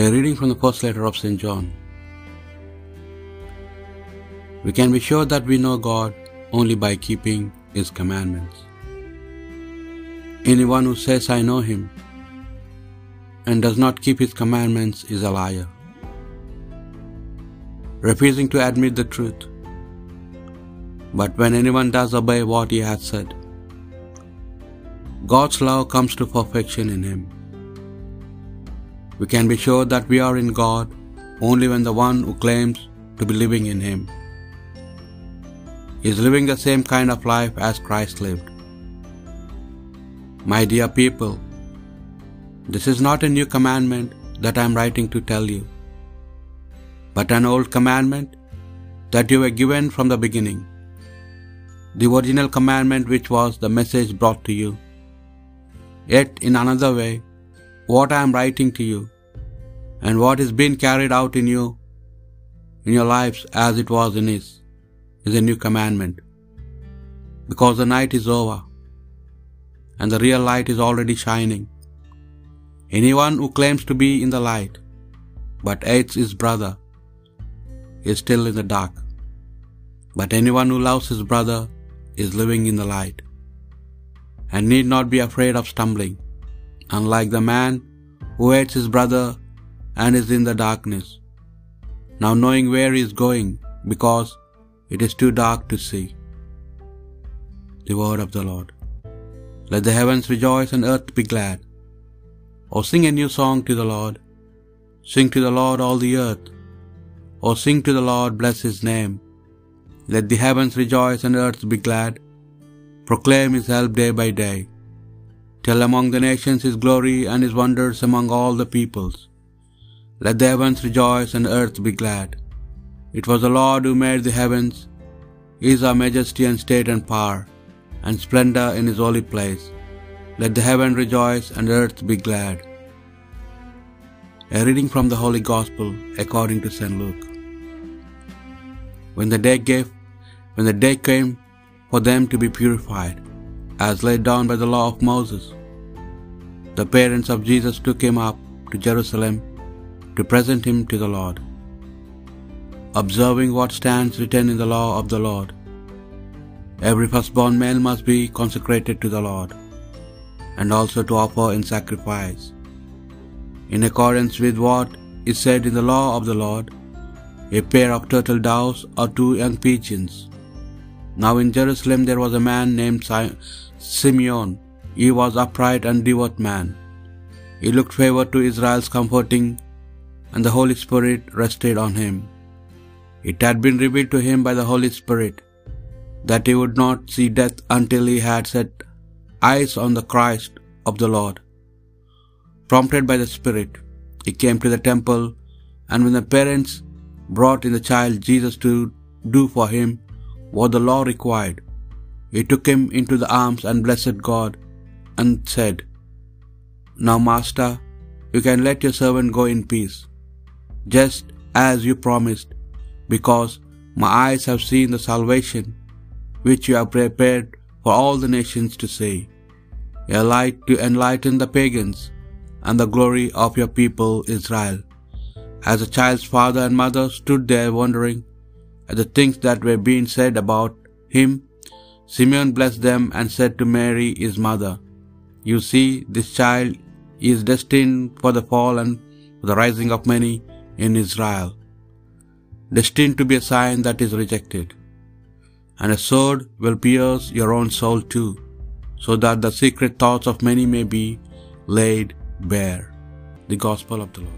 A reading from the first letter of St. John. We can be sure that we know God only by keeping His commandments. Anyone who says, I know Him, and does not keep His commandments is a liar, refusing to admit the truth. But when anyone does obey what He has said, God's love comes to perfection in Him. We can be sure that we are in God only when the one who claims to be living in Him is living the same kind of life as Christ lived. My dear people, this is not a new commandment that I am writing to tell you, but an old commandment that you were given from the beginning. The original commandment, which was the message brought to you. Yet, in another way, what I am writing to you and what is being carried out in you, in your lives as it was in his, is a new commandment. Because the night is over and the real light is already shining. Anyone who claims to be in the light but hates his brother is still in the dark. But anyone who loves his brother is living in the light and need not be afraid of stumbling, unlike the man who hates his brother and is in the darkness, now knowing where he is going, because it is too dark to see. The word of the Lord. Let the heavens rejoice and earth be glad. Or sing a new song to the Lord. Sing to the Lord all the earth. Or sing to the Lord, bless his name. Let the heavens rejoice and earth be glad. Proclaim his help day by day. Tell among the nations his glory and his wonders among all the peoples. Let the heavens rejoice and earth be glad. It was the Lord who made the heavens. He is our majesty and state and power, and splendor in his holy place. Let the heaven rejoice and earth be glad. A reading from the Holy Gospel according to St. Luke. When the day gave, when the day came for them to be purified, as laid down by the law of Moses, the parents of Jesus took him up to Jerusalem to present him to the Lord. Observing what stands written in the law of the Lord, every firstborn male must be consecrated to the Lord, and also to offer in sacrifice, in accordance with what is said in the law of the Lord, a pair of turtle doves or two young pigeons. Now in Jerusalem there was a man named Simeon. He was upright and devout man. He looked favor to Israel's comforting, and the Holy Spirit rested on him. It had been revealed to him by the Holy Spirit that he would not see death until he had set eyes on the Christ of the Lord. Prompted by the Spirit, he came to the temple, and when the parents brought in the child Jesus to do for him what the law required, he took him into the arms and blessed God and said, Now, Master, you can let your servant go in peace, just as you promised, because my eyes have seen the salvation which you have prepared for all the nations to see, a light to enlighten the pagans and the glory of your people Israel. As the child's father and mother stood there wondering at the things that were being said about him, Simeon blessed them and said to Mary his mother, You see, this child is destined for the fall and for the rising of many in Israel, destined to be a sign that is rejected. And a sword will pierce your own soul too, so that the secret thoughts of many may be laid bare. The Gospel of the Lord.